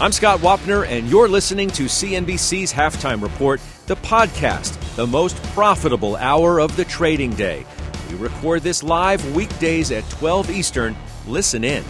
I'm Scott Wapner, and you're listening to CNBC's Halftime Report, the podcast, the most profitable hour of the trading day. We record this live weekdays at 12 Eastern. Listen in.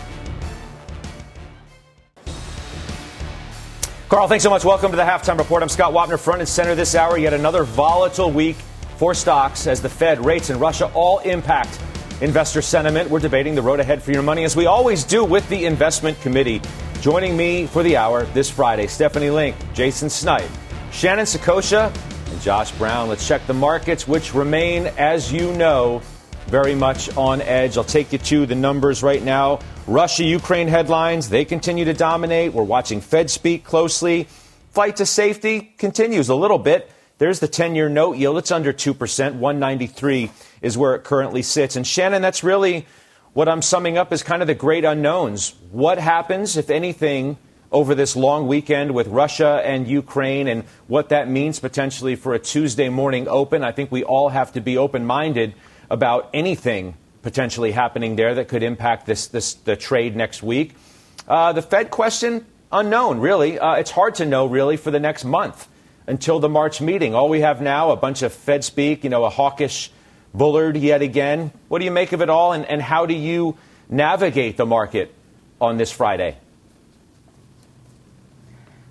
Carl, thanks so much. Welcome to the Halftime Report. I'm Scott Wapner, front and center this hour. Yet another volatile week for stocks as the Fed, rates, and Russia all impact investor sentiment. We're debating the road ahead for your money, as we always do with the Investment Committee. Joining me for the hour this Friday, Stephanie Link, Jason Snipe, Shannon Saccocia, and Josh Brown. Let's check the markets, which remain, as you know, very much on edge. I'll take you to the numbers right now. Russia Ukraine headlines, they continue to dominate. We're watching Fed speak closely. Flight to safety continues a little bit. There's the 10 year note yield. It's under 2%. 193 is where it currently sits. And Shannon, that's really what I'm summing up is kind of the great unknowns. What happens, if anything, over this long weekend with Russia and Ukraine and what that means potentially for a Tuesday morning open? I think we all have to be open minded about anything potentially happening there that could impact this, this the trade next week. Uh, the Fed question, unknown, really. Uh, it's hard to know, really, for the next month until the March meeting. All we have now, a bunch of Fed speak, you know, a hawkish Bullard yet again. What do you make of it all, and, and how do you navigate the market on this Friday?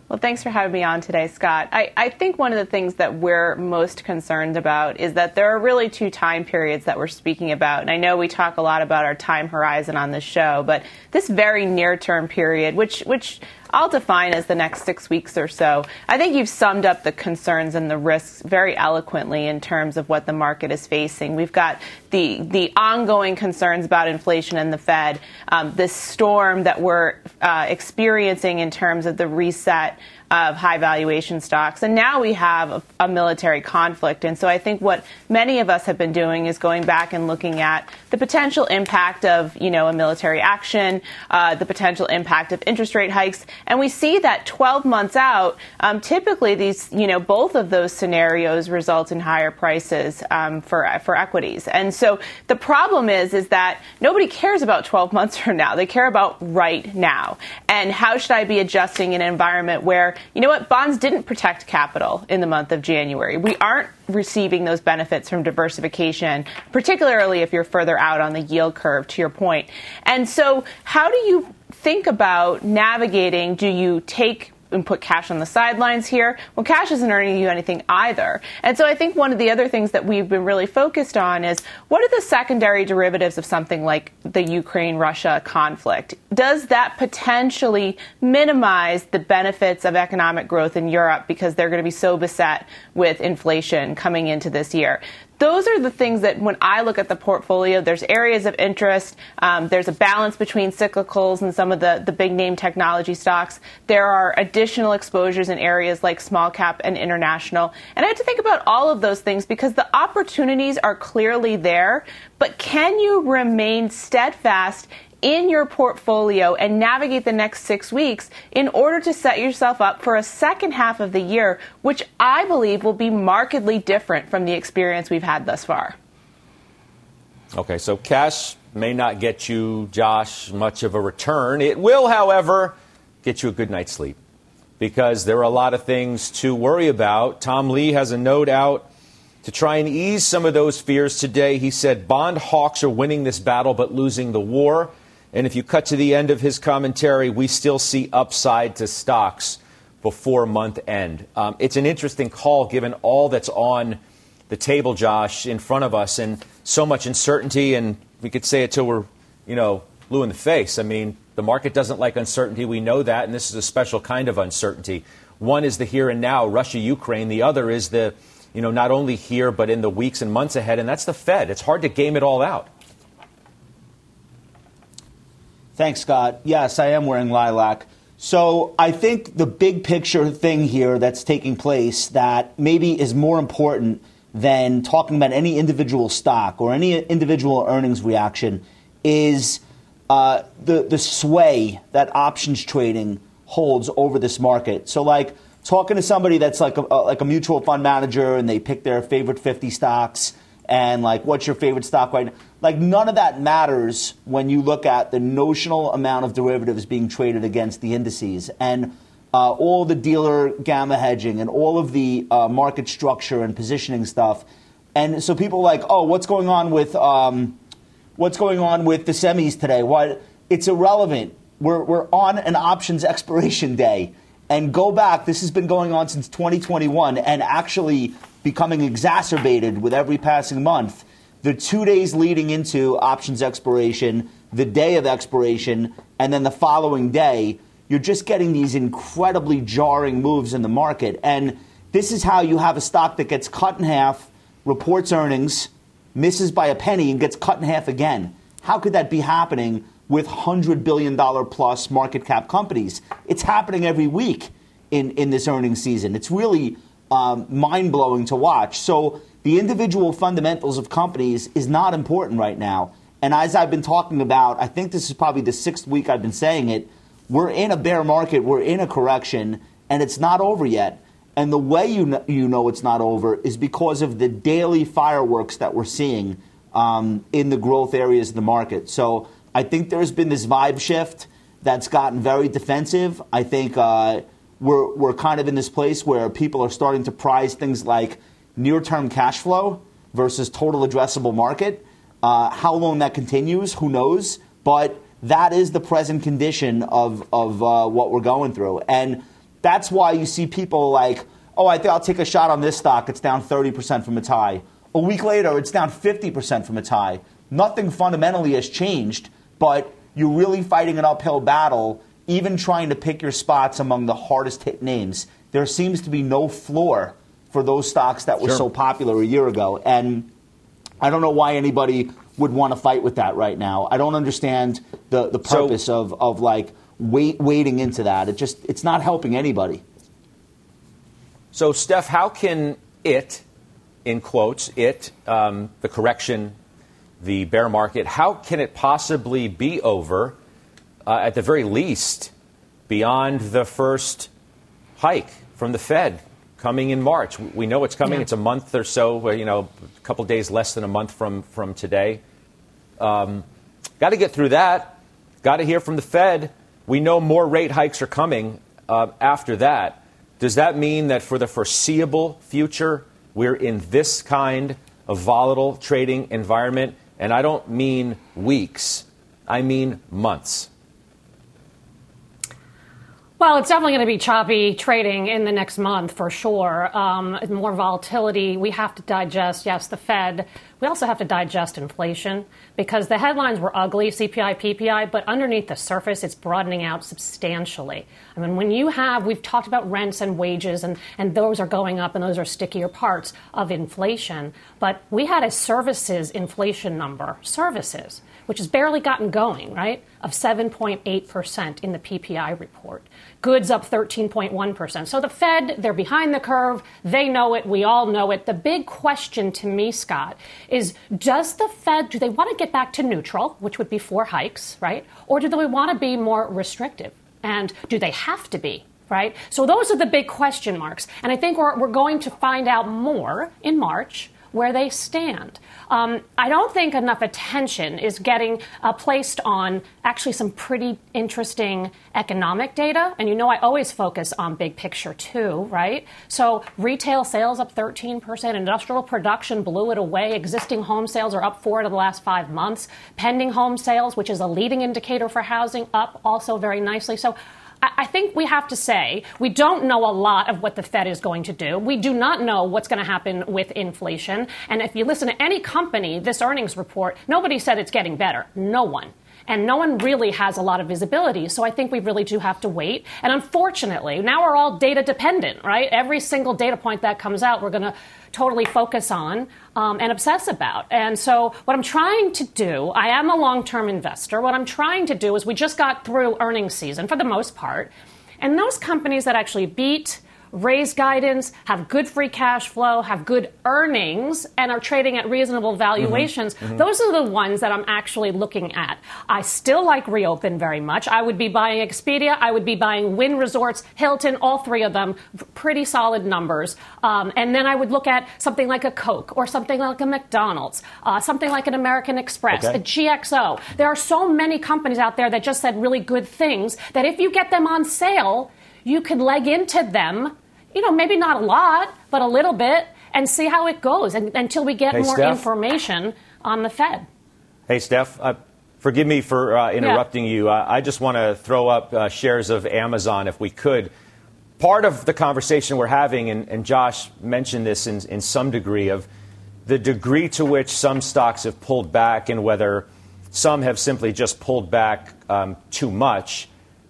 Well, thanks for having me on today, Scott. I, I, think one of the things that we're most concerned about is that there are really two time periods that we're speaking about. And I know we talk a lot about our time horizon on this show, but this very near term period, which, which I'll define as the next six weeks or so. I think you've summed up the concerns and the risks very eloquently in terms of what the market is facing. We've got the the ongoing concerns about inflation and the Fed, um, this storm that we're uh, experiencing in terms of the reset of high valuation stocks. And now we have a, a, military conflict. And so I think what many of us have been doing is going back and looking at the potential impact of, you know, a military action, uh, the potential impact of interest rate hikes. And we see that 12 months out, um, typically these, you know, both of those scenarios result in higher prices um, for, for equities. And so the problem is, is that nobody cares about 12 months from now. They care about right now. And how should I be adjusting in an environment where you know what? Bonds didn't protect capital in the month of January. We aren't receiving those benefits from diversification, particularly if you're further out on the yield curve, to your point. And so, how do you think about navigating? Do you take and put cash on the sidelines here. Well, cash isn't earning you anything either. And so I think one of the other things that we've been really focused on is what are the secondary derivatives of something like the Ukraine Russia conflict? Does that potentially minimize the benefits of economic growth in Europe because they're going to be so beset with inflation coming into this year? Those are the things that when I look at the portfolio, there's areas of interest. Um, there's a balance between cyclicals and some of the, the big name technology stocks. There are additional exposures in areas like small cap and international. And I have to think about all of those things because the opportunities are clearly there. But can you remain steadfast in your portfolio and navigate the next six weeks in order to set yourself up for a second half of the year, which I believe will be markedly different from the experience we've had thus far. Okay, so cash may not get you, Josh, much of a return. It will, however, get you a good night's sleep because there are a lot of things to worry about. Tom Lee has a note out to try and ease some of those fears today. He said bond hawks are winning this battle but losing the war. And if you cut to the end of his commentary, we still see upside to stocks before month end. Um, it's an interesting call given all that's on the table, Josh, in front of us, and so much uncertainty. And we could say it till we're, you know, blue in the face. I mean, the market doesn't like uncertainty. We know that, and this is a special kind of uncertainty. One is the here and now, Russia, Ukraine. The other is the, you know, not only here, but in the weeks and months ahead, and that's the Fed. It's hard to game it all out. Thanks, Scott. Yes, I am wearing lilac. So I think the big picture thing here that's taking place that maybe is more important than talking about any individual stock or any individual earnings reaction is uh, the the sway that options trading holds over this market. So like talking to somebody that's like a, like a mutual fund manager and they pick their favorite 50 stocks and like what's your favorite stock right now? Like none of that matters when you look at the notional amount of derivatives being traded against the indices. And uh, all the dealer gamma hedging and all of the uh, market structure and positioning stuff. And so people are like oh what's going on with um, what's going on with the semis today? What it's irrelevant. We're, we're on an options expiration day. And go back. This has been going on since 2021 and actually becoming exacerbated with every passing month. The two days leading into options expiration, the day of expiration, and then the following day, you're just getting these incredibly jarring moves in the market. And this is how you have a stock that gets cut in half, reports earnings, misses by a penny, and gets cut in half again. How could that be happening with $100 billion plus market cap companies. It's happening every week in, in this earnings season. It's really um, mind blowing to watch. So, the individual fundamentals of companies is not important right now. And as I've been talking about, I think this is probably the sixth week I've been saying it. We're in a bear market, we're in a correction, and it's not over yet. And the way you know, you know it's not over is because of the daily fireworks that we're seeing um, in the growth areas of the market. So I think there's been this vibe shift that's gotten very defensive. I think uh, we're, we're kind of in this place where people are starting to prize things like near term cash flow versus total addressable market. Uh, how long that continues, who knows? But that is the present condition of, of uh, what we're going through. And that's why you see people like, oh, I think I'll take a shot on this stock. It's down 30% from its high. A week later, it's down 50% from its high. Nothing fundamentally has changed but you're really fighting an uphill battle, even trying to pick your spots among the hardest hit names. There seems to be no floor for those stocks that were sure. so popular a year ago. And I don't know why anybody would want to fight with that right now. I don't understand the, the purpose so, of, of like wait, wading into that. It just it's not helping anybody. So, Steph, how can it, in quotes, it, um, the correction the bear market. How can it possibly be over, uh, at the very least, beyond the first hike from the Fed coming in March? We know it's coming. Yeah. It's a month or so, you know, a couple days less than a month from, from today. Um, Got to get through that. Got to hear from the Fed. We know more rate hikes are coming uh, after that. Does that mean that for the foreseeable future, we're in this kind of volatile trading environment? And I don't mean weeks, I mean months. Well, it's definitely going to be choppy trading in the next month for sure. Um, more volatility. We have to digest, yes, the Fed. We also have to digest inflation because the headlines were ugly, CPI, PPI, but underneath the surface, it's broadening out substantially. I mean, when you have, we've talked about rents and wages, and, and those are going up, and those are stickier parts of inflation. But we had a services inflation number, services, which has barely gotten going, right, of 7.8% in the PPI report. Goods up 13.1%. So the Fed, they're behind the curve. They know it. We all know it. The big question to me, Scott, is does the Fed, do they want to get back to neutral, which would be four hikes, right? Or do they want to be more restrictive? And do they have to be? Right? So those are the big question marks. And I think we're, we're going to find out more in March where they stand. Um, I don't think enough attention is getting uh, placed on actually some pretty interesting economic data. And you know, I always focus on big picture too, right? So retail sales up 13%, industrial production blew it away, existing home sales are up four to the last five months, pending home sales, which is a leading indicator for housing, up also very nicely. So I think we have to say we don't know a lot of what the Fed is going to do. We do not know what's going to happen with inflation. And if you listen to any company, this earnings report, nobody said it's getting better. No one. And no one really has a lot of visibility. So I think we really do have to wait. And unfortunately, now we're all data dependent, right? Every single data point that comes out, we're going to totally focus on um, and obsess about. And so, what I'm trying to do, I am a long term investor. What I'm trying to do is we just got through earnings season for the most part. And those companies that actually beat raise guidance, have good free cash flow, have good earnings, and are trading at reasonable valuations, mm-hmm. Mm-hmm. those are the ones that I'm actually looking at. I still like Reopen very much. I would be buying Expedia, I would be buying Wynn Resorts, Hilton, all three of them, pretty solid numbers. Um, and then I would look at something like a Coke or something like a McDonald's, uh, something like an American Express, okay. a GXO. There are so many companies out there that just said really good things that if you get them on sale, you could leg into them, you know, maybe not a lot, but a little bit, and see how it goes and, until we get hey, more Steph. information on the Fed. Hey, Steph. Uh, forgive me for uh, interrupting yeah. you. Uh, I just want to throw up uh, shares of Amazon if we could. Part of the conversation we're having, and, and Josh mentioned this in, in some degree, of the degree to which some stocks have pulled back and whether some have simply just pulled back um, too much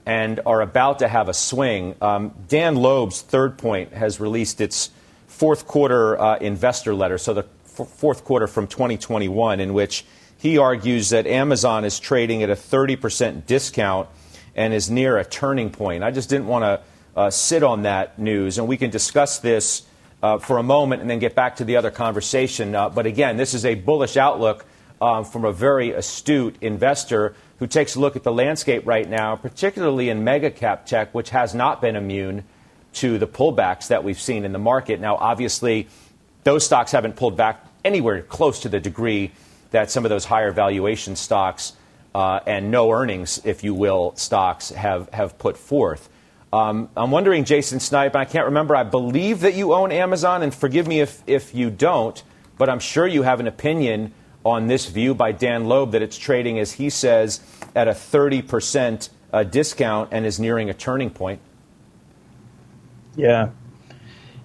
and are about to have a swing. Um, Dan Loeb's Third Point has released its fourth quarter uh, investor letter, so the f- fourth quarter from 2021, in which he argues that Amazon is trading at a 30% discount and is near a turning point. I just didn't want to uh, sit on that news, and we can discuss this uh, for a moment and then get back to the other conversation. Uh, but again, this is a bullish outlook um, from a very astute investor who takes a look at the landscape right now, particularly in mega cap tech, which has not been immune to the pullbacks that we've seen in the market. Now, obviously, those stocks haven't pulled back anywhere close to the degree that some of those higher valuation stocks uh, and no earnings, if you will, stocks have, have put forth. Um, I'm wondering, Jason Snipe, I can't remember, I believe that you own Amazon, and forgive me if, if you don't, but I'm sure you have an opinion on this view by Dan Loeb that it's trading, as he says, at a 30% uh, discount and is nearing a turning point? Yeah.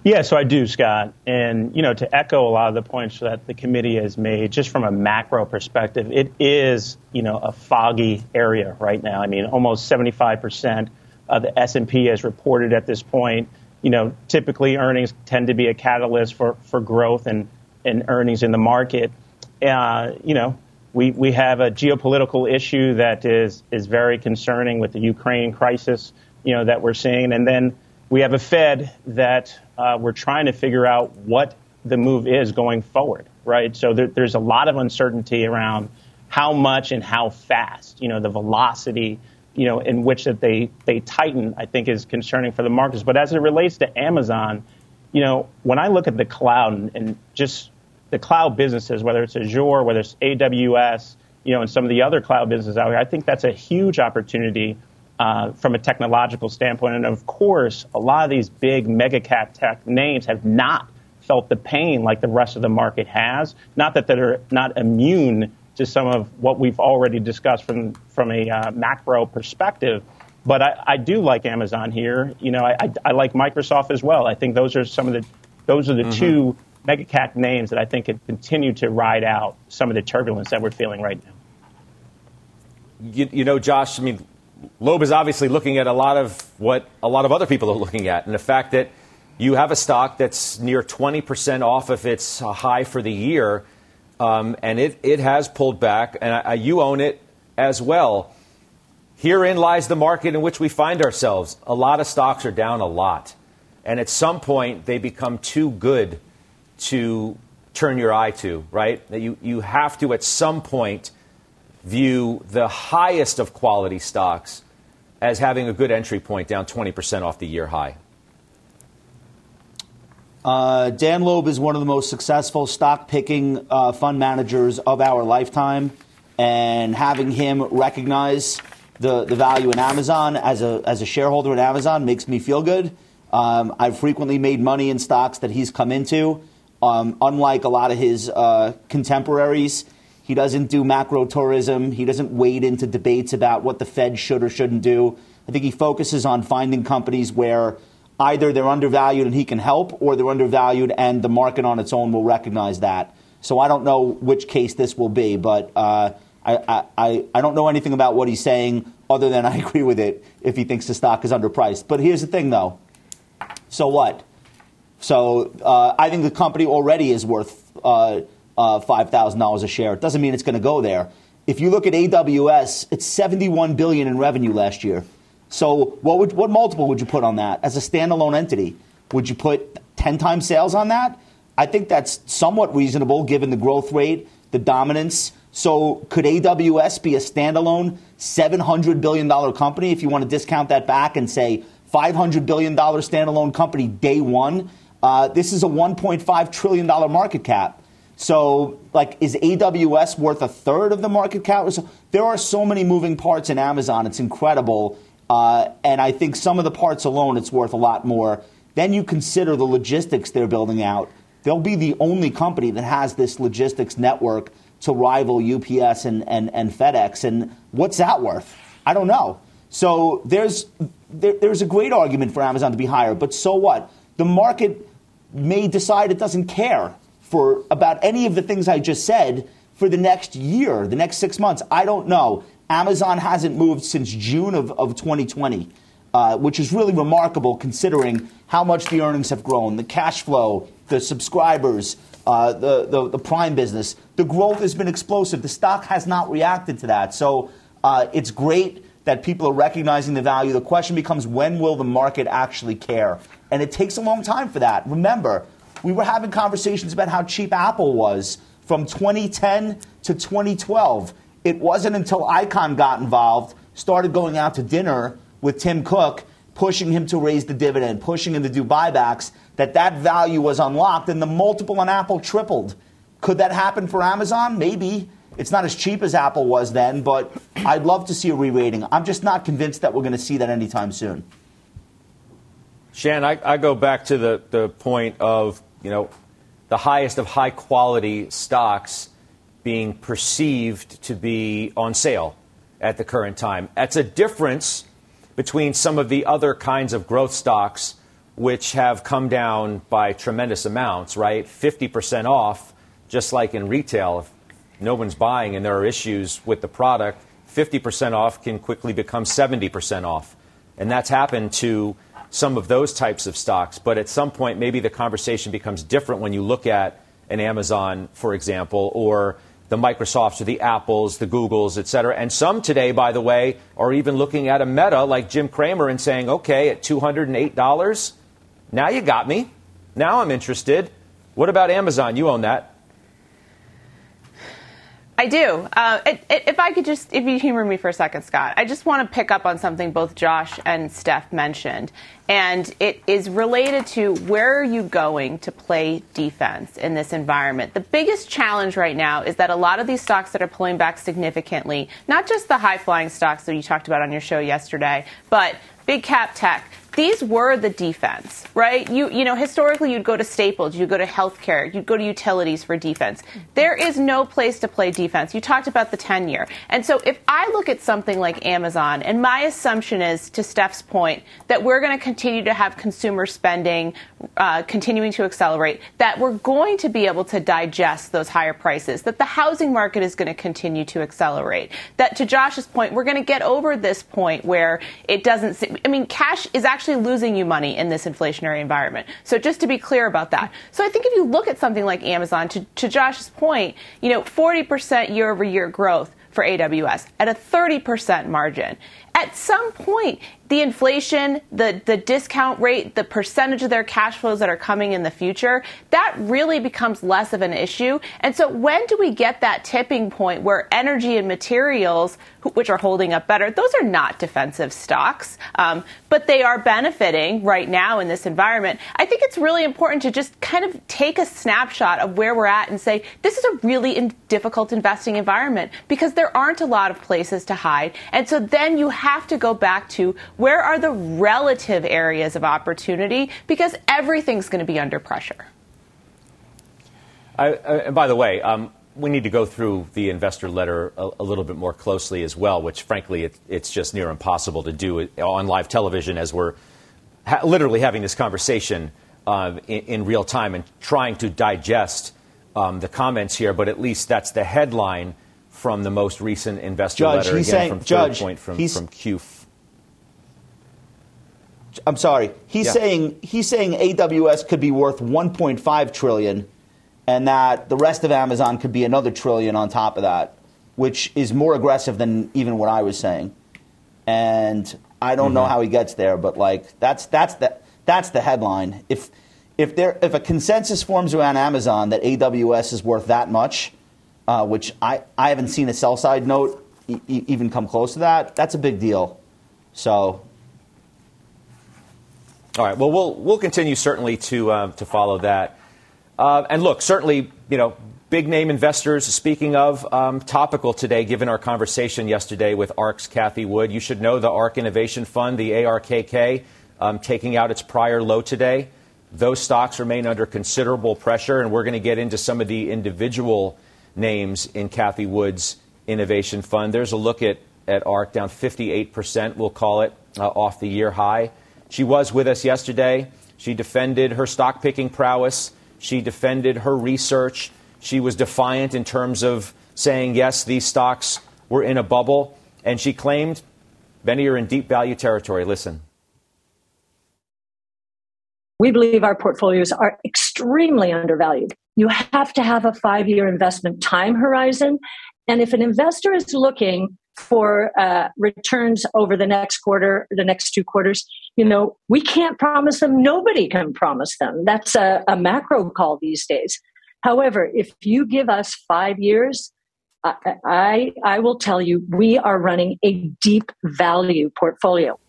Yeah, so I do, Scott. And, you know, to echo a lot of the points that the committee has made, just from a macro perspective, it is, you know, a foggy area right now. I mean, almost 75% of the S&P has reported at this point. You know, typically earnings tend to be a catalyst for, for growth and, and earnings in the market uh, you know, we, we have a geopolitical issue that is, is very concerning with the Ukraine crisis, you know, that we're seeing. And then we have a Fed that uh, we're trying to figure out what the move is going forward, right? So there, there's a lot of uncertainty around how much and how fast, you know, the velocity, you know, in which that they, they tighten, I think is concerning for the markets. But as it relates to Amazon, you know, when I look at the cloud and, and just the cloud businesses, whether it's Azure, whether it's AWS, you know, and some of the other cloud businesses out here, I think that's a huge opportunity uh, from a technological standpoint. And of course, a lot of these big mega cap tech names have not felt the pain like the rest of the market has. Not that they're not immune to some of what we've already discussed from from a uh, macro perspective. But I, I, do like Amazon here. You know, I, I, I, like Microsoft as well. I think those are some of the those are the mm-hmm. two mega cap names that I think can continue to ride out some of the turbulence that we're feeling right now. You, you, know, Josh, I mean, Loeb is obviously looking at a lot of what a lot of other people are looking at, and the fact that you have a stock that's near 20% off of its high for the year, um, and it, it has pulled back, and I, you own it as well. Herein lies the market in which we find ourselves. A lot of stocks are down a lot. And at some point, they become too good to turn your eye to, right? That you, you have to, at some point, view the highest of quality stocks as having a good entry point down 20% off the year high. Uh, Dan Loeb is one of the most successful stock picking uh, fund managers of our lifetime, and having him recognize the, the value in Amazon as a, as a shareholder in Amazon makes me feel good. Um, I've frequently made money in stocks that he's come into. Um, unlike a lot of his uh, contemporaries, he doesn't do macro tourism. He doesn't wade into debates about what the Fed should or shouldn't do. I think he focuses on finding companies where either they're undervalued and he can help, or they're undervalued and the market on its own will recognize that. So I don't know which case this will be, but uh, I, I, I don't know anything about what he's saying other than I agree with it if he thinks the stock is underpriced. But here's the thing, though. So what? So uh, I think the company already is worth uh, uh, $5,000 a share. It doesn't mean it's going to go there. If you look at AWS, it's 71 billion in revenue last year. So what would, what multiple would you put on that as a standalone entity? Would you put 10 times sales on that? I think that's somewhat reasonable given the growth rate, the dominance. So could AWS be a standalone $700 billion company if you want to discount that back and say $500 billion standalone company day one? Uh, this is a $1.5 trillion market cap. So, like, is AWS worth a third of the market cap? There are so many moving parts in Amazon. It's incredible. Uh, and I think some of the parts alone, it's worth a lot more. Then you consider the logistics they're building out. They'll be the only company that has this logistics network to rival UPS and, and, and FedEx. And what's that worth? I don't know. So there's, there, there's a great argument for Amazon to be higher, but so what? The market may decide it doesn't care for about any of the things I just said for the next year, the next six months. I don't know. Amazon hasn't moved since June of, of 2020, uh, which is really remarkable considering how much the earnings have grown, the cash flow, the subscribers, uh, the, the, the, prime business. The growth has been explosive. The stock has not reacted to that. So uh, it's great that people are recognizing the value. The question becomes when will the market actually care? And it takes a long time for that. Remember, we were having conversations about how cheap Apple was from 2010 to 2012. It wasn't until Icahn got involved, started going out to dinner with Tim Cook, pushing him to raise the dividend, pushing him to do buybacks, that that value was unlocked and the multiple on Apple tripled. Could that happen for Amazon? Maybe. It's not as cheap as Apple was then, but I'd love to see a re rating. I'm just not convinced that we're going to see that anytime soon. Shan, I, I go back to the, the point of, you know, the highest of high quality stocks being perceived to be on sale at the current time. That's a difference between some of the other kinds of growth stocks which have come down by tremendous amounts, right? 50% off, just like in retail. If no one's buying and there are issues with the product, 50% off can quickly become 70% off. And that's happened to some of those types of stocks. But at some point, maybe the conversation becomes different when you look at an Amazon, for example, or the Microsofts or the Apples, the Googles, et cetera. And some today, by the way, are even looking at a meta like Jim Cramer and saying, okay, at $208, now you got me. Now I'm interested. What about Amazon? You own that. I do. Uh, it, it, if I could just, if you humor me for a second, Scott, I just want to pick up on something both Josh and Steph mentioned. And it is related to where are you going to play defense in this environment? The biggest challenge right now is that a lot of these stocks that are pulling back significantly, not just the high flying stocks that you talked about on your show yesterday, but big cap tech, these were the defense, right? You you know, historically you'd go to staples, you'd go to healthcare, you'd go to utilities for defense. There is no place to play defense. You talked about the 10 year. And so if I look at something like Amazon, and my assumption is, to Steph's point, that we're going to continue to have consumer spending uh, continuing to accelerate, that we're going to be able to digest those higher prices, that the housing market is going to continue to accelerate, that to Josh's point, we're going to get over this point where it doesn't, I mean, cash is actually actually losing you money in this inflationary environment. So just to be clear about that. So I think if you look at something like Amazon, to, to Josh's point, you know, 40% year over year growth for AWS at a 30% margin. At some point, the inflation, the, the discount rate, the percentage of their cash flows that are coming in the future, that really becomes less of an issue. And so when do we get that tipping point where energy and materials, which are holding up better, those are not defensive stocks, um, but they are benefiting right now in this environment. I think it's really important to just kind of take a snapshot of where we're at and say, this is a really in- difficult investing environment because there aren't a lot of places to hide. And so then you have to go back to where are the relative areas of opportunity? Because everything's going to be under pressure. I, by the way, um, we need to go through the investor letter a, a, little bit more closely as well, which frankly it, it's just near impossible to do on live television as we're ha- literally having this conversation uh, in, in, real time and trying to digest um, the comments here. But at least that's the headline from the most recent investor Judge, letter. Again, saying, from third Judge, point from, from Q. I'm sorry. He's Yeah. saying he's saying AWS could be worth 1.5 trillion, and that the rest of Amazon could be another trillion on top of that, which is more aggressive than even what I was saying. And I don't know Mm-hmm. how he gets there, but like that's that's the that's the headline. If if there if a consensus forms around Amazon that AWS is worth that much, uh, which I, I haven't seen a sell side note e- even come close to that, that's a big deal. So All right. Well, we'll we'll continue certainly to um, to follow that. Uh, and look, certainly, you know, big name investors. Speaking of um, topical today, given our conversation yesterday with ARK's Cathie Wood, you should know the ARK Innovation Fund, the ARKK, um, taking out its prior low today. Those stocks remain under considerable pressure, and we're going to get into some of the individual names in Cathie Wood's Innovation Fund. There's a look at at ARK down 58 percent. We'll call it uh, off the year high. She was with us yesterday. She defended her stock picking prowess. She defended her research. She was defiant in terms of saying, yes, these stocks were in a bubble. And she claimed many are in deep value territory. Listen. We believe our portfolios are extremely undervalued. You have to have a five year investment time horizon. And if an investor is looking for uh, returns over the next quarter, the next two quarters, you know, we can't promise them. Nobody can promise them. That's a, a macro call these days. However, if you give us five years, I, I, I will tell you, we are running a deep value portfolio.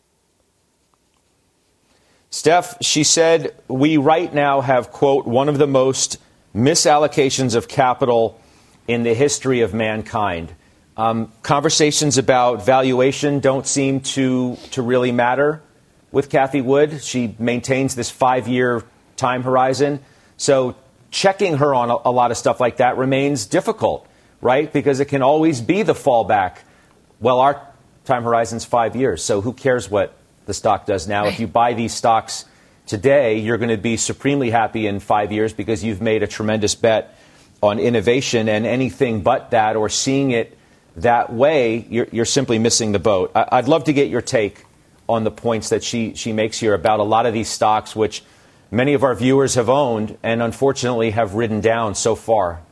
Steph, she said, we right now have, quote, one of the most misallocations of capital in the history of mankind. Um, conversations about valuation don't seem to, to really matter with Cathie Wood. She maintains this five year time horizon. So checking her on a, a lot of stuff like that remains difficult, right? Because it can always be the fallback. Well, our time horizon's five years, so who cares what the stock does now? If you buy these stocks today, you're going to be supremely happy in five years because you've made a tremendous bet on innovation and anything but that or seeing it that way, you're, you're simply missing the boat. I, I'd love to get your take on the points that she, she makes here about a lot of these stocks, which many of our viewers have owned and unfortunately have ridden down so far.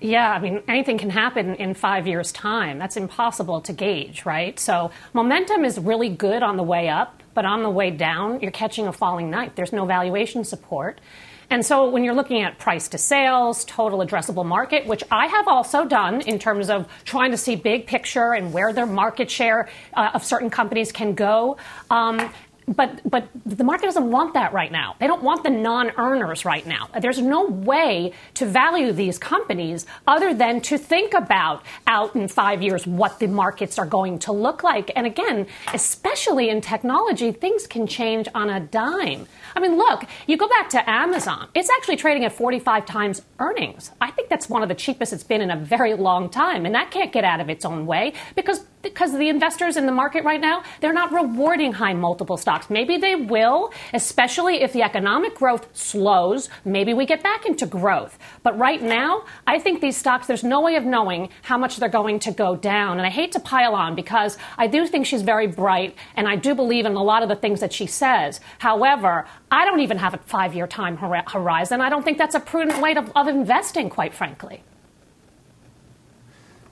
Yeah, I mean, anything can happen in five years' time. That's impossible to gauge, right? So, momentum is really good on the way up, but on the way down, you're catching a falling knife. There's no valuation support. And so, when you're looking at price to sales, total addressable market, which I have also done in terms of trying to see big picture and where their market share uh, of certain companies can go, um, but but the market doesn't want that right now. They don't want the non-earners right now. There's no way to value these companies other than to think about out in 5 years what the markets are going to look like. And again, especially in technology, things can change on a dime. I mean, look, you go back to Amazon. It's actually trading at 45 times earnings. I think that's one of the cheapest it's been in a very long time, and that can't get out of its own way because because the investors in the market right now, they're not rewarding high multiple stocks. Maybe they will, especially if the economic growth slows. Maybe we get back into growth. But right now, I think these stocks, there's no way of knowing how much they're going to go down. And I hate to pile on because I do think she's very bright and I do believe in a lot of the things that she says. However, I don't even have a five year time horizon. I don't think that's a prudent way of, of investing, quite frankly.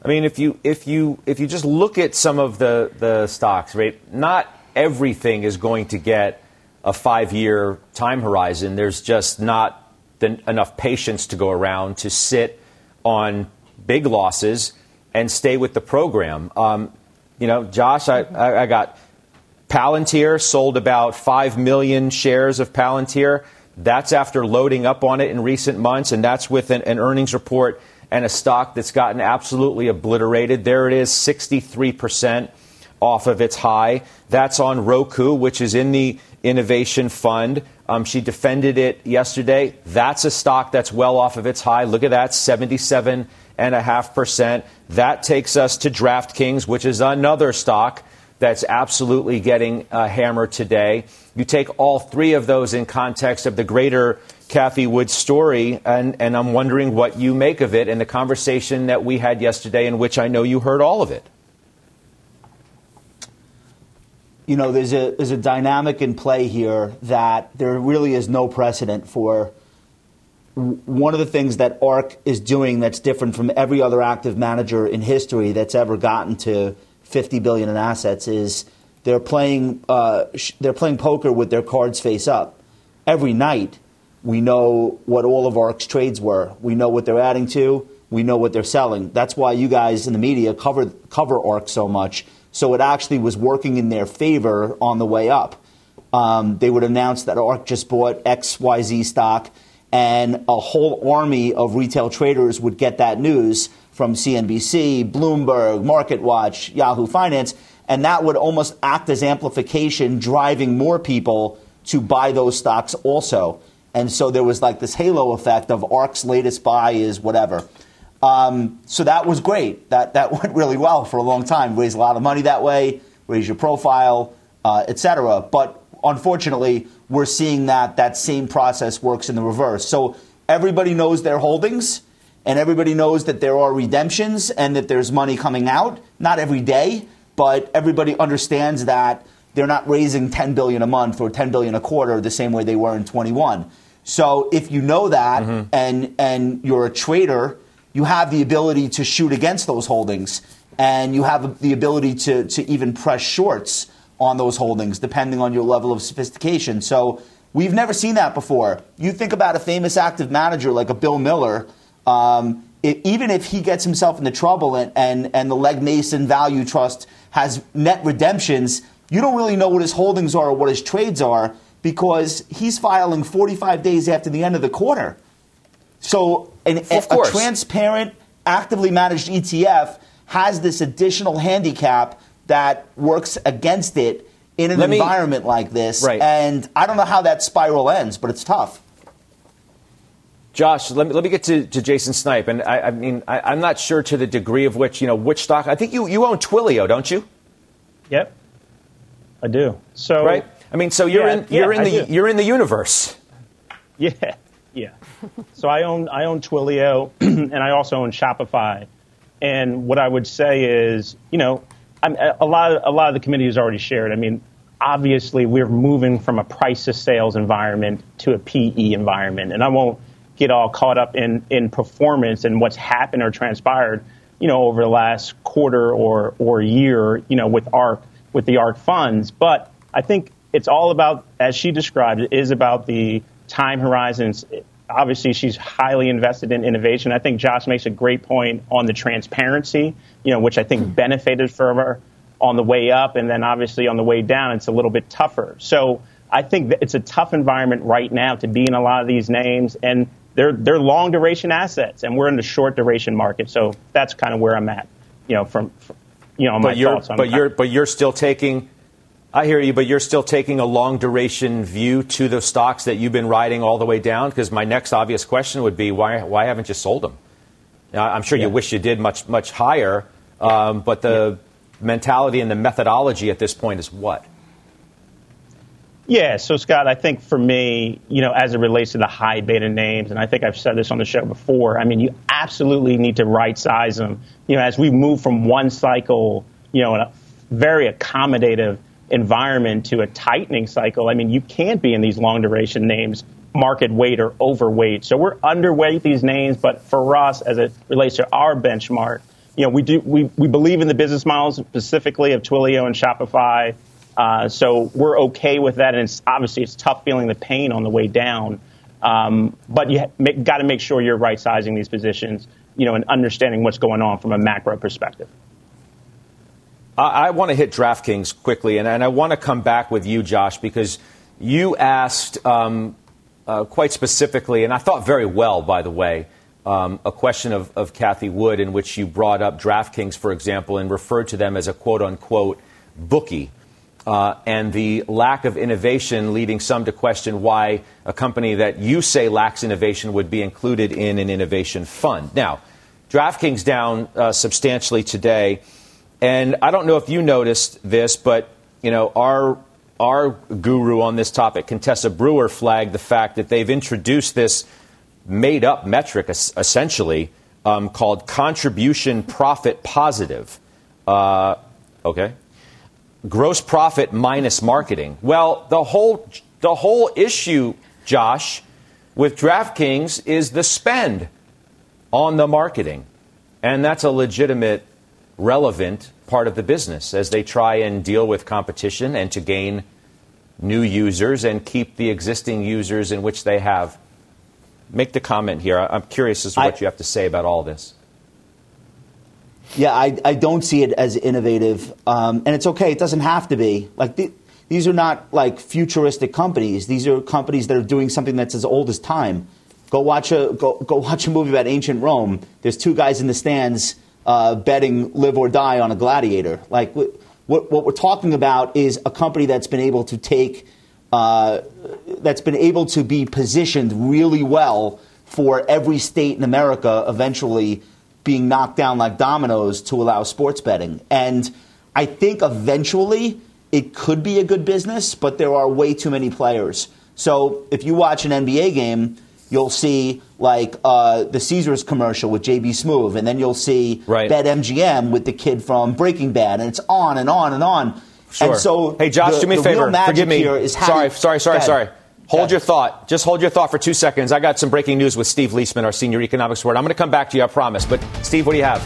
I mean, if you if you if you just look at some of the the stocks, right? Not everything is going to get a five year time horizon. There's just not the, enough patience to go around to sit on big losses and stay with the program. Um, you know, Josh, I, I, I got Palantir sold about five million shares of Palantir. That's after loading up on it in recent months, and that's with an, an earnings report and a stock that's gotten absolutely obliterated. There it is, 63% off of its high. That's on Roku, which is in the innovation fund. Um, she defended it yesterday. That's a stock that's well off of its high. Look at that, 77.5%. That takes us to DraftKings, which is another stock that's absolutely getting a hammer today. You take all three of those in context of the greater Cathie Wood's story, and, and I'm wondering what you make of it and the conversation that we had yesterday, in which I know you heard all of it. You know, there's a, there's a dynamic in play here that there really is no precedent for. One of the things that ARK is doing that's different from every other active manager in history that's ever gotten to 50 billion in assets is they're playing uh, they're playing poker with their cards face up every night we know what all of ARK's trades were. We know what they're adding to. We know what they're selling. That's why you guys in the media cover, cover ARK so much. So it actually was working in their favor on the way up. Um, they would announce that ARK just bought XYZ stock, and a whole army of retail traders would get that news from CNBC, Bloomberg, MarketWatch, Yahoo Finance, and that would almost act as amplification, driving more people to buy those stocks also. And so there was like this halo effect of ARK's latest buy is whatever. Um, so that was great. That, that went really well for a long time. Raised a lot of money that way, raise your profile, uh, etc. But unfortunately, we're seeing that that same process works in the reverse. So everybody knows their holdings, and everybody knows that there are redemptions and that there's money coming out. Not every day, but everybody understands that they're not raising 10 billion a month or 10 billion a quarter the same way they were in 21. So if you know that mm-hmm. and and you're a trader, you have the ability to shoot against those holdings and you have the ability to to even press shorts on those holdings depending on your level of sophistication. So we've never seen that before. You think about a famous active manager like a Bill Miller. Um, it, even if he gets himself into trouble and, and, and the Legg Mason Value Trust has net redemptions, you don't really know what his holdings are or what his trades are because he's filing 45 days after the end of the quarter. So an, a, a transparent, actively managed ETF has this additional handicap that works against it in an let environment me, like this. Right. And I don't know how that spiral ends, but it's tough. Josh, let me, let me get to, to Jason Snipe. And I, I mean, I, am not sure to the degree of which, you know, which stock. I think you, you own Twilio, don't you? Yep. I do. So right. I mean, so you're yeah, in you're yeah, in the you're in the universe. Yeah, yeah. so I own I own Twilio, and I also own Shopify. And what I would say is, you know, I'm, a lot of, a lot of the committee has already shared. I mean, obviously we're moving from a price to sales environment to a PE environment, and I won't get all caught up in in performance and what's happened or transpired, you know, over the last quarter or or year, you know, with ARK with the ARK funds. But I think it's all about, as she described, it is about the time horizons. Obviously, she's highly invested in innovation. I think Josh makes a great point on the transparency, you know, which I think benefited her on the way up, and then obviously on the way down, it's a little bit tougher. So I think it's a tough environment right now to be in a lot of these names, and they're they're long duration assets, and we're in the short duration market. So that's kind of where I'm at, you know, from, from you know, my but you're, thoughts on but you're but you're still taking. I hear you, but you're still taking a long duration view to the stocks that you've been riding all the way down. Because my next obvious question would be, why why haven't you sold them? Now, I'm sure yeah. you wish you did much much higher, um, but the yeah. mentality and the methodology at this point is what? Yeah, so Scott, I think for me, you know, as it relates to the high beta names, and I think I've said this on the show before, I mean, you absolutely need to right size them. You know, as we move from one cycle, you know, in a very accommodative environment to a tightening cycle, I mean, you can't be in these long duration names market weight or overweight. So we're underweight these names, but for us, as it relates to our benchmark, you know, we do we, we believe in the business models specifically of Twilio and Shopify uh, so we're okay with that, and it's, obviously it's tough feeling the pain on the way down. Um, but you ha- got to make sure you're right sizing these positions, you know, and understanding what's going on from a macro perspective. I, I want to hit DraftKings quickly, and, and I want to come back with you, Josh, because you asked um, uh, quite specifically, and I thought very well, by the way, um, a question of, of Cathie Wood in which you brought up DraftKings, for example, and referred to them as a quote unquote bookie uh, and the lack of innovation leading some to question why a company that you say lacks innovation would be included in an innovation fund. Now, DraftKings down uh, substantially today. And I don't know if you noticed this, but you know our our guru on this topic, Contessa Brewer, flagged the fact that they've introduced this made up metric, essentially, um, called contribution profit positive. Uh, okay. Gross profit minus marketing. Well, the whole, the whole issue, Josh, with DraftKings is the spend on the marketing. And that's a legitimate, relevant part of the business as they try and deal with competition and to gain new users and keep the existing users in which they have make the comment here. I'm curious as to what I, you have to say about all this. Yeah, I, I don't see it as innovative, um, and it's okay. It doesn't have to be. Like the, these are not like futuristic companies. These are companies that are doing something that's as old as time. Go watch a go, go watch a movie about ancient Rome. There's two guys in the stands uh, betting live or die on a gladiator. Like what, what we're talking about is a company that's been able to take uh, that's been able to be positioned really well for every state in America eventually being knocked down like dominoes to allow sports betting. And I think eventually it could be a good business, but there are way too many players. So if you watch an NBA game, you'll see like uh, the Caesars commercial with JB Smoove, and then you'll see right. BetMGM with the kid from Breaking Bad, and it's on and on and on. Sure. And so, hey, Josh, the, do me a favor. Forgive me. sorry, sorry, sorry, sorry. Hold your thought. Just hold your thought for two seconds. I got some breaking news with Steve Liesman, our senior economics expert. I'm going to come back to you, I promise. But, Steve, what do you have?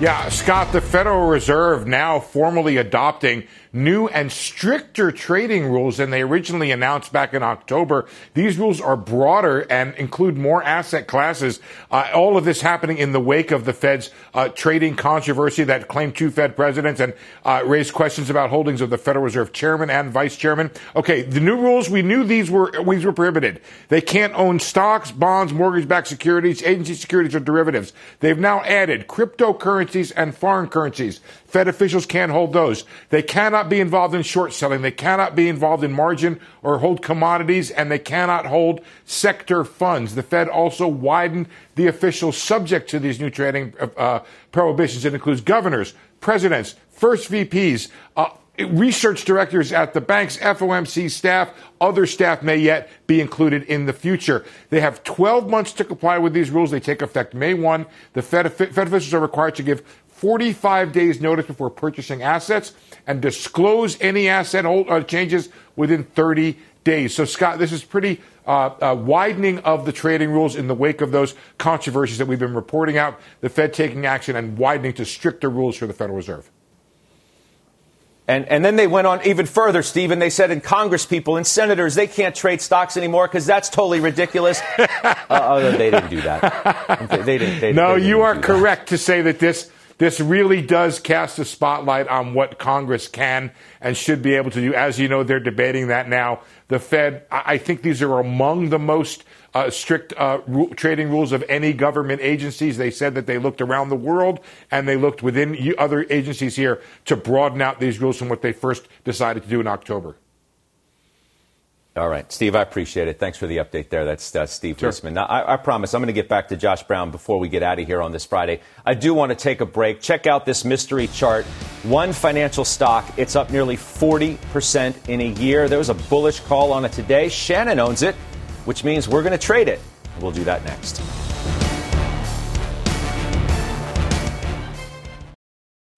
Yeah, Scott, the Federal Reserve now formally adopting new and stricter trading rules than they originally announced back in October. These rules are broader and include more asset classes. Uh, all of this happening in the wake of the Fed's uh, trading controversy that claimed two Fed presidents and uh, raised questions about holdings of the Federal Reserve chairman and vice chairman. Okay, the new rules, we knew these were, these were prohibited. They can't own stocks, bonds, mortgage-backed securities, agency securities, or derivatives. They've now added cryptocurrencies and foreign currencies. Fed officials can't hold those. They cannot be involved in short selling. They cannot be involved in margin or hold commodities, and they cannot hold sector funds. The Fed also widened the officials subject to these new trading uh, prohibitions. It includes governors, presidents, first VPs, uh, research directors at the banks, FOMC staff, other staff may yet be included in the future. They have 12 months to comply with these rules. They take effect May 1. The Fed, Fed officials are required to give 45 days notice before purchasing assets and disclose any asset hold, uh, changes within 30 days. So, Scott, this is pretty uh, uh, widening of the trading rules in the wake of those controversies that we've been reporting out, the Fed taking action and widening to stricter rules for the Federal Reserve. And, and then they went on even further, Stephen. They said in Congress people and senators, they can't trade stocks anymore because that's totally ridiculous. uh, oh, they didn't do that. They, they didn't, they, no, you are correct to say that this this really does cast a spotlight on what Congress can and should be able to do. As you know, they're debating that now. The Fed, I think these are among the most uh, strict uh, trading rules of any government agencies. They said that they looked around the world and they looked within other agencies here to broaden out these rules from what they first decided to do in October. All right, Steve, I appreciate it. Thanks for the update there. That's uh, Steve sure. Now, I, I, promise I'm going to get back to Josh Brown before we get out of here on this Friday. I do want to take a break. Check out this mystery chart. One financial stock, it's up nearly 40% in a year. There was a bullish call on it today. Shannon owns it, which means we're going to trade it. We'll do that next.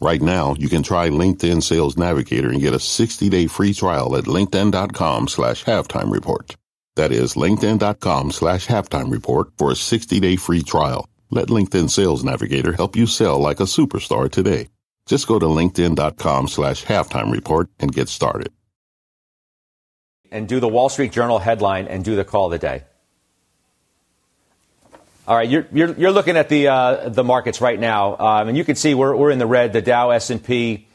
Right now, you can try LinkedIn Sales Navigator and get a 60-day free trial at linkedin.com slash halftime report. That is linkedin.com slash halftime report for a 60-day free trial. Let LinkedIn Sales Navigator help you sell like a superstar today. Just go to linkedin.com slash halftime report and get started. And do the Wall Street Journal headline and do the call of the day. All right, you're, you're, you're looking at the, uh, the markets right now, um, and you can see we're, we're in the red. The Dow, S&P,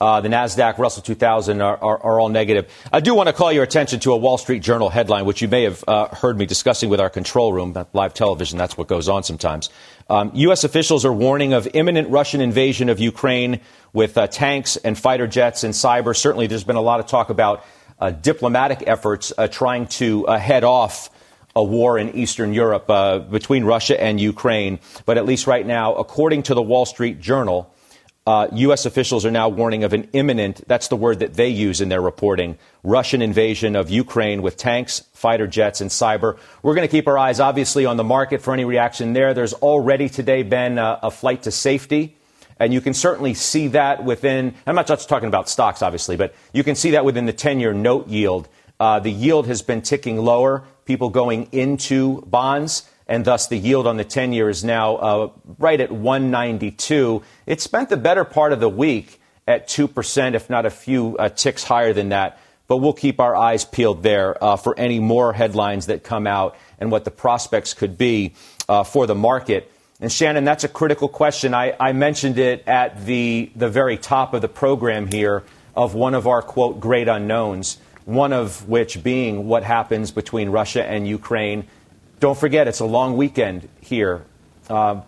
uh, the Nasdaq, Russell 2000 are, are, are, all negative. I do want to call your attention to a Wall Street Journal headline, which you may have uh, heard me discussing with our control room, live television. That's what goes on sometimes. Um, U.S. officials are warning of imminent Russian invasion of Ukraine with uh, tanks and fighter jets and cyber. Certainly, there's been a lot of talk about uh, diplomatic efforts uh, trying to head off a war in Eastern Europe uh, between Russia and Ukraine. But at least right now, according to the Wall Street Journal, uh, U.S. officials are now warning of an imminent, that's the word that they use in their reporting, Russian invasion of Ukraine with tanks, fighter jets, and cyber. We're going to keep our eyes, obviously, on the market for any reaction there. There's already today been a, a flight to safety. And you can certainly see that within, I'm not just talking about stocks, obviously, but you can see that within the 10 year note yield. Uh, the yield has been ticking lower people going into bonds, and thus the yield on the 10 year is now uh, right at 192. It spent the better part of the week at 2%, if not a few uh, ticks higher than that. But we'll keep our eyes peeled there uh, for any more headlines that come out and what the prospects could be uh, for the market. And Shannon, that's a critical question. I, I mentioned it at the, the very top of the program here of one of our, quote, great unknowns one of which being what happens between Russia and Ukraine. Don't forget, it's a long weekend here. Uh,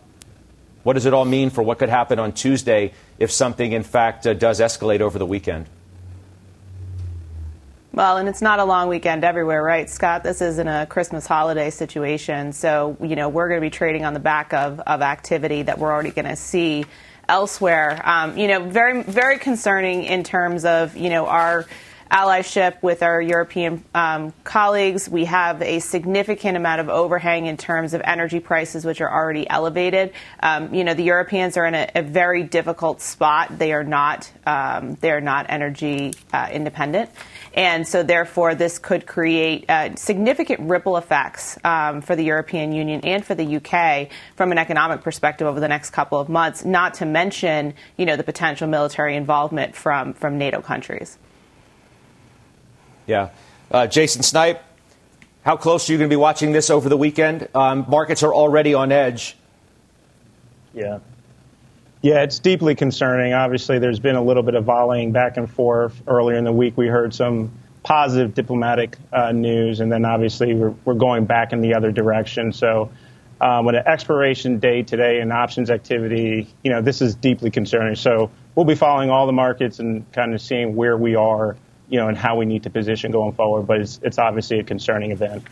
what does it all mean for what could happen on Tuesday if something, in fact, uh, does escalate over the weekend? Well, and it's not a long weekend everywhere, right, Scott? This isn't a Christmas holiday situation. So, you know, we're going to be trading on the back of, of activity that we're already going to see elsewhere. Um, you know, very, very concerning in terms of, you know, our allyship with our European um, colleagues. We have a significant amount of overhang in terms of energy prices, which are already elevated. Um, you know, the Europeans are in a, a, very difficult spot. They are not um, they are not energy uh, independent. And so, therefore, this could create uh, significant ripple effects um, for the European Union and for the UK from an economic perspective over the next couple of months. Not to mention, you know, the potential military involvement from from NATO countries. Yeah. Uh, Jason Snipe, how close are you going to be watching this over the weekend? Um, markets are already on edge. Yeah. Yeah, it's deeply concerning. Obviously, there's been a little bit of volleying back and forth. Earlier in the week, we heard some positive diplomatic uh, news, and then obviously we're, we're, going back in the other direction. So, um, with an expiration date today and options activity, you know, this is deeply concerning. So, we'll be following all the markets and kind of seeing where we are you know, and how we need to position going forward. But it's, it's obviously a concerning event.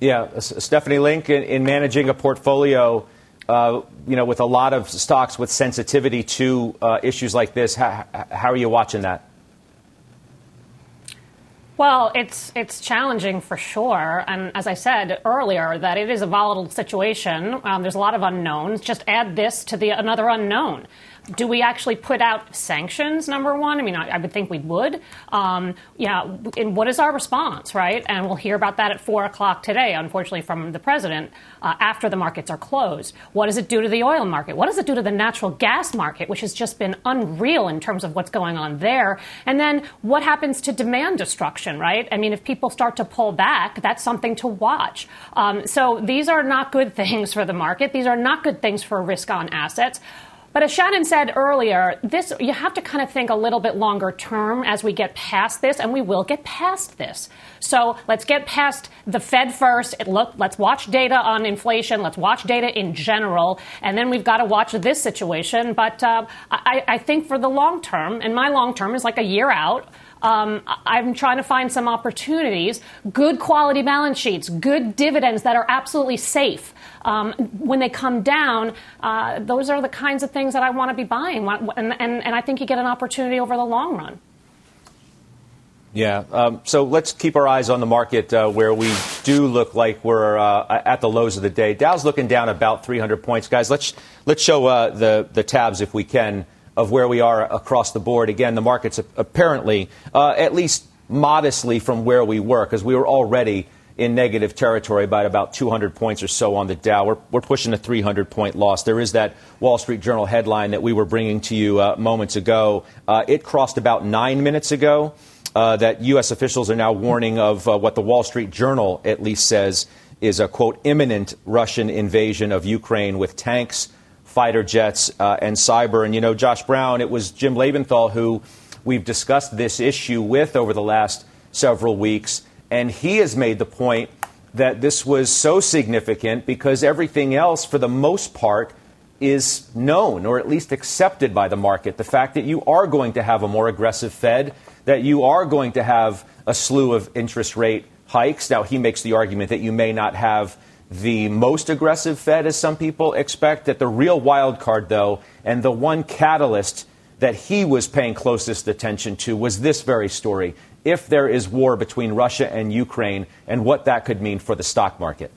Yeah, Stephanie Link in, in managing a portfolio, uh, you know, with a lot of stocks with sensitivity to uh, issues like this. How, how are you watching that? Well, it's it's challenging for sure, and as I said earlier, that it is a volatile situation. Um, there's a lot of unknowns. Just add this to the another unknown do we actually put out sanctions? Number one, I mean, I, I would think we would. Um, yeah, and what is our response, right? And we'll hear about that at four o'clock today, unfortunately, from the president uh, after the markets are closed. What does it do to the oil market? What does it do to the natural gas market, which has just been unreal in terms of what's going on there? And then what happens to demand destruction, right? I mean, if people start to pull back, that's something to watch. Um, so these are not good things for the market. These are not good things for risk on assets. But as Shannon said earlier, this you have to kind of think a little bit longer term as we get past this, and we will get past this. So let's get past the Fed first. Look, let's watch data on inflation. Let's watch data in general, and then we've got to watch this situation. But uh, I, I think for the long term, and my long term is like a year out. Um, I'm trying to find some opportunities, good quality balance sheets, good dividends that are absolutely safe. Um, when they come down, uh, those are the kinds of things that I want to be buying. And, and, and I think you get an opportunity over the long run. Yeah. Um, so let's keep our eyes on the market uh, where we do look like we're uh, at the lows of the day. Dow's looking down about 300 points, guys. Let's let's show uh, the the tabs if we can of where we are across the board. Again, the market's apparently uh, at least modestly from where we were because we were already in negative territory by about 200 points or so on the Dow. We're, we're pushing a 300 point loss. There is that Wall Street Journal headline that we were bringing to you uh, moments ago. Uh, it crossed about nine minutes ago. Uh, that U.S. officials are now warning of uh, what the Wall Street Journal at least says is a quote imminent Russian invasion of Ukraine with tanks, fighter jets, uh, and cyber. And you know, Josh Brown, it was Jim Lebenthal who we've discussed this issue with over the last several weeks. And he has made the point that this was so significant because everything else, for the most part, is known or at least accepted by the market. The fact that you are going to have a more aggressive Fed, that you are going to have a slew of interest rate hikes. Now, he makes the argument that you may not have the most aggressive Fed, as some people expect. That the real wild card, though, and the one catalyst that he was paying closest attention to was this very story if there is war between Russia and Ukraine and what that could mean for the stock market?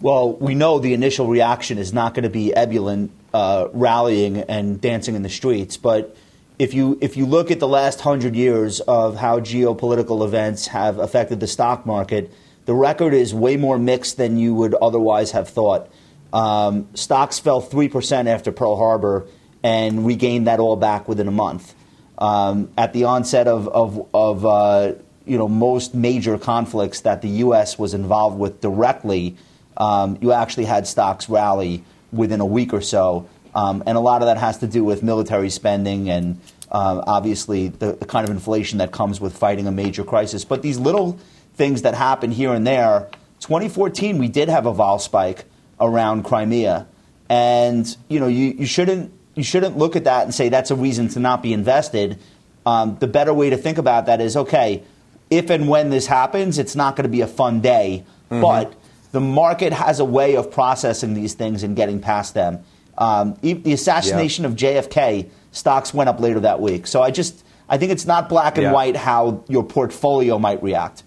Well, we know the initial reaction is not going to be ebullient, uh, rallying and dancing in the streets. But if you if you look at the last hundred years of how geopolitical events have affected the stock market, the record is way more mixed than you would otherwise have thought. Um, stocks fell three percent after Pearl Harbor, and we gained that all back within a month um, at the onset of, of, of uh, you know, most major conflicts that the U.S. was involved with directly, um, you actually had stocks rally within a week or so. Um, and a lot of that has to do with military spending and uh, obviously the, the, kind of inflation that comes with fighting a major crisis. But these little things that happen here and there, 2014, we did have a vol spike around Crimea. And, you know, you, you shouldn't you shouldn't look at that and say that's a reason to not be invested. Um, the better way to think about that is okay, if and when this happens, it's not going to be a fun day, mm-hmm. but the market has a way of processing these things and getting past them. Um, the assassination yeah. of JFK, stocks went up later that week. So I just I think it's not black and yeah. white how your portfolio might react.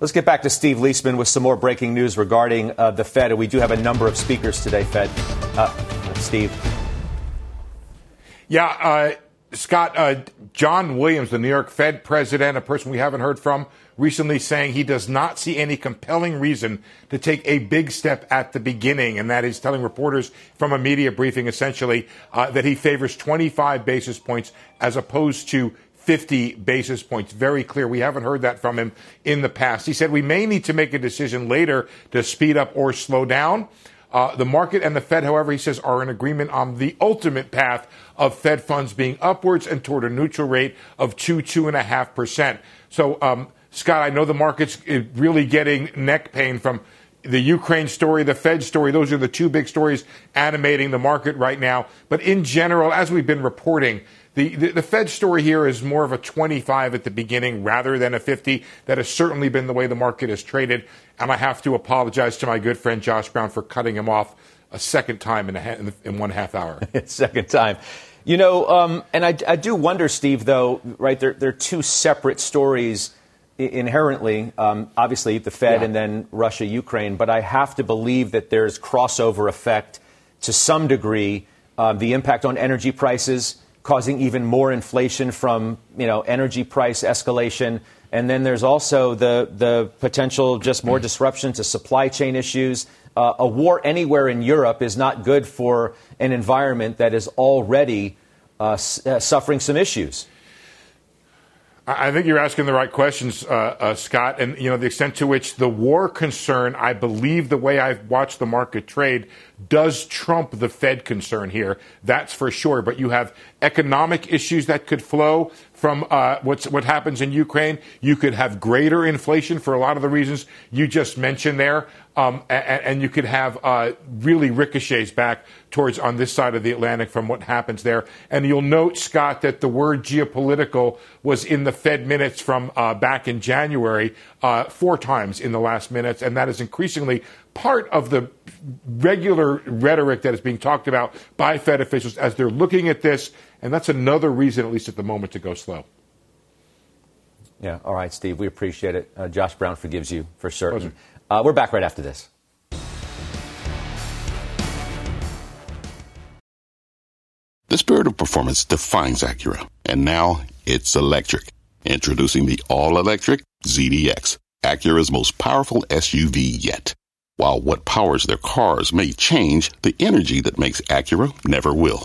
Let's get back to Steve Liesman with some more breaking news regarding uh, the Fed. And we do have a number of speakers today, Fed. Uh, Steve. Yeah, uh, Scott, uh, John Williams, the New York Fed president, a person we haven't heard from, recently saying he does not see any compelling reason to take a big step at the beginning. And that is telling reporters from a media briefing essentially uh, that he favors 25 basis points as opposed to 50 basis points. Very clear. We haven't heard that from him in the past. He said we may need to make a decision later to speed up or slow down. Uh, the market and the Fed, however, he says, are in agreement on the ultimate path of Fed funds being upwards and toward a neutral rate of two, two and a half percent. So, um, Scott, I know the market's uh, really getting neck pain from the Ukraine story, the Fed story. Those are the two big stories animating the market right now. But in general, as we've been reporting, the, the, the, Fed story here is more of a 25 at the beginning rather than a 50. That has certainly been the way the market has traded. And I have to apologize to my good friend Josh Brown for cutting him off a second time in, a, in one half hour. second time. You know, um, and I, I, do wonder, Steve, though, right? They're, they're two separate stories inherently. Um, obviously, the Fed yeah. and then Russia, Ukraine. But I have to believe that there's crossover effect to some degree. Um, the impact on energy prices causing even more inflation from you know energy price escalation. And then there's also the the potential just more disruption to supply chain issues. Uh, a war anywhere in Europe is not good for an environment that is already uh, s- uh, suffering some issues. I think you're asking the right questions, uh, uh, Scott. And, you know, the extent to which the war concern, I believe the way I've watched the market trade, does trump the Fed concern here. That's for sure. But you have economic issues that could flow from uh, what happens in Ukraine. You could have greater inflation for a lot of the reasons you just mentioned there. Um, and, and, you could have uh, really ricochets back towards on this side of the Atlantic from what happens there. And you'll note, Scott, that the word geopolitical was in the Fed minutes from uh, back in January uh, four times in the last minutes, and that is increasingly part of the regular rhetoric that is being talked about by Fed officials as they're looking at this And that's another reason, at least at the moment, to go slow. Yeah. All right, Steve. We appreciate it. Uh, Josh Brown forgives you for certain. Uh, we're back right after this. The spirit of performance defines Acura, and now it's electric. Introducing the all-electric ZDX, Acura's most powerful SUV yet. While what powers their cars may change, the energy that makes Acura never will.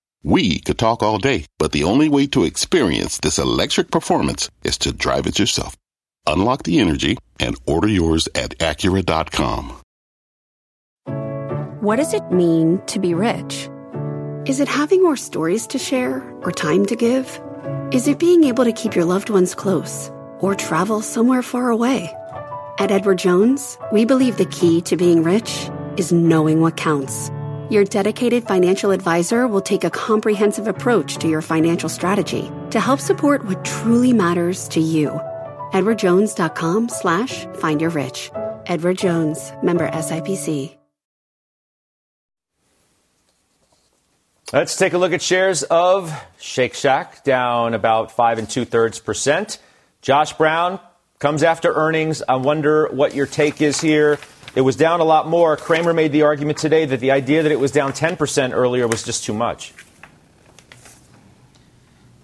We could talk all day, but the only way to experience this electric performance is to drive it yourself. Unlock the energy and order yours at Acura.com. What does it mean to be rich? Is it having more stories to share or time to give? Is it being able to keep your loved ones close or travel somewhere far away? At Edward Jones, we believe the key to being rich is knowing what counts. Your dedicated financial advisor will take a comprehensive approach to your financial strategy to help support what truly matters to you. EdwardJones.com slash find your rich. Edward Jones, member SIPC. Let's take a look at shares of Shake Shack, down about five and two thirds percent. Josh Brown comes after earnings. I wonder what your take is here. It was down a lot more. Cramer made the argument today that the idea that it was down 10% earlier was just too much.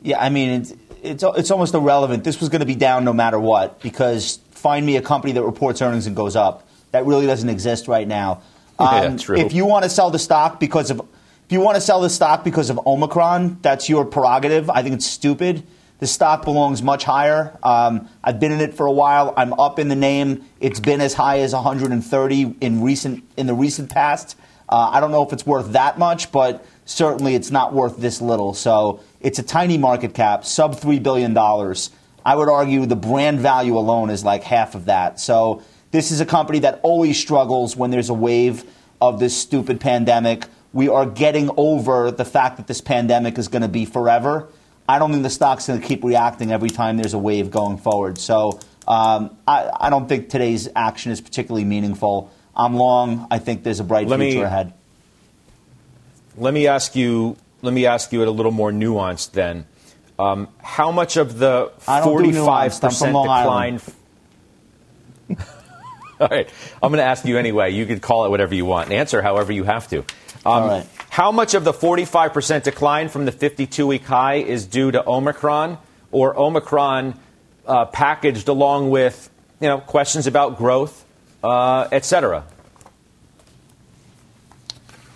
Yeah, I mean, it's, it's, it's almost irrelevant. This was going to be down no matter what because find me a company that reports earnings and goes up. That really doesn't exist right now. Yeah, Um, true. If you want to sell the stock because of if you want to sell the stock because of Omicron, that's your prerogative. I think it's stupid. The stock belongs much higher. Um, I've been in it for a while. I'm up in the name. It's been as high as 130 in recent in the recent past. Uh, I don't know if it's worth that much, but certainly it's not worth this little. So it's a tiny market cap, sub three billion dollars. I would argue the brand value alone is like half of that. So this is a company that always struggles when there's a wave of this stupid pandemic. We are getting over the fact that this pandemic is going to be forever. I don't think the stock's going to keep reacting every time there's a wave going forward. So um, I, I don't think today's action is particularly meaningful. I'm long. I think there's a bright Let me- future ahead. Let me ask you. Let me ask you it a little more nuanced. Then, um, how much of the I don't do forty-five nuanced. I'm from percent Long decline? All right, I'm going to ask you anyway. You can call it whatever you want answer however you have to. Um, How much of the 45% decline from the 52-week high is due to Omicron, or Omicron uh, packaged along with you know questions about growth, uh, et cetera?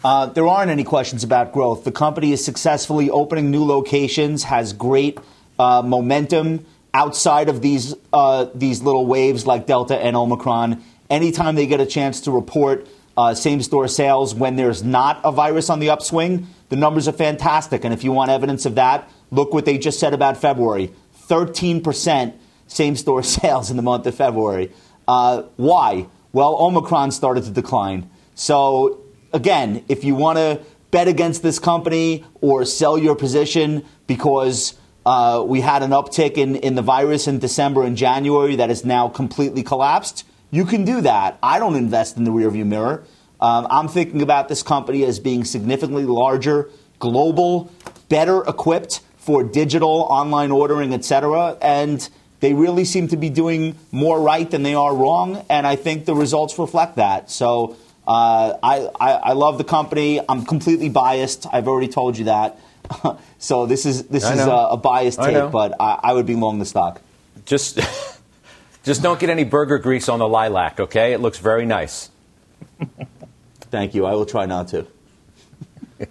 Uh, there aren't any questions about growth. The company is successfully opening new locations, has great uh, momentum outside of these uh, these little waves like Delta and Omicron. Anytime they get a chance to report uh, same store sales when there's not a virus on the upswing, the numbers are fantastic. And if you want evidence of that, look what they just said about February: 13 percent same store sales in the month of February. Uh, why? Well, Omicron started to decline. So again, if you want to bet against this company or sell your position because uh, we had an uptick in, in the virus in December and January that is now completely collapsed, you can do that. I don't invest in the rearview mirror. Um, I'm thinking about this company as being significantly larger, global, better equipped for digital, online ordering, et cetera. And they really seem to be doing more right than they are wrong. And I think the results reflect that. So uh, I, I, I love the company. I'm completely biased. I've already told you that. so this is this I is a, a biased I take, but I, I would be long the stock. Just, just don't get any burger grease on the lilac, okay? It looks very nice. Thank you. I will try not to.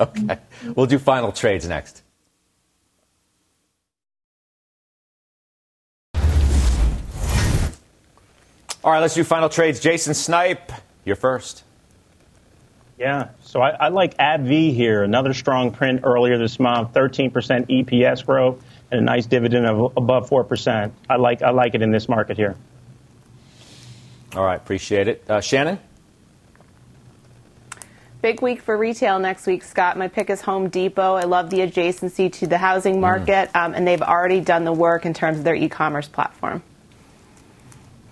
Okay, we'll do final trades next. All right, let's do final trades. Jason Snipe, you're first. Yeah, so I, I like AbbVie here. Another strong print earlier this month, 13% EPS growth and a nice dividend of above 4%. I like, I like it in this market here. All right, appreciate it. Uh, Shannon? Big week for retail next week, Scott. My pick is Home Depot. I love the adjacency to the housing mm. market, mm. um, and they've already done the work in terms of their e commerce platform.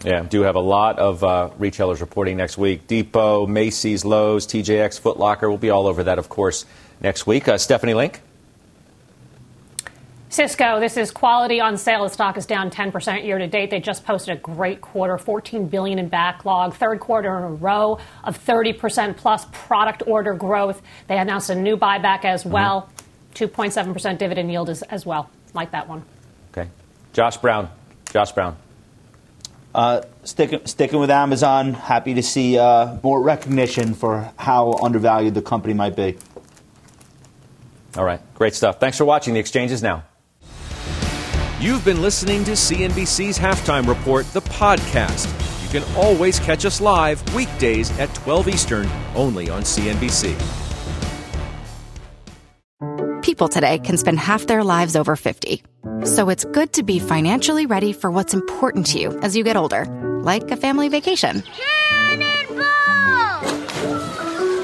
Yeah, do have a lot of uh, retailers reporting next week. Depot, Macy's, Lowe's, TJX, Foot Locker. We'll be all over that, of course, next week. Uh, Stephanie Link? Cisco, this is quality on sale. The stock is down 10% year to date. They just posted a great quarter, 14 billion in backlog, third quarter in a row of 30% plus product order growth. They announced a new buyback as mm-hmm. well. Mm-hmm. 2.7% dividend yield as, as well. Like that one. Okay. Josh Brown. Josh Brown. Uh, sticking, sticking with Amazon, happy to see uh, more recognition for how undervalued the company might be. All right, great stuff. Thanks for watching The Exchanges Now. You've been listening to CNBC's Halftime Report, the podcast. You can always catch us live weekdays at 12 Eastern, only on CNBC. People today can spend half their lives over 50. So it's good to be financially ready for what's important to you as you get older, like a family vacation.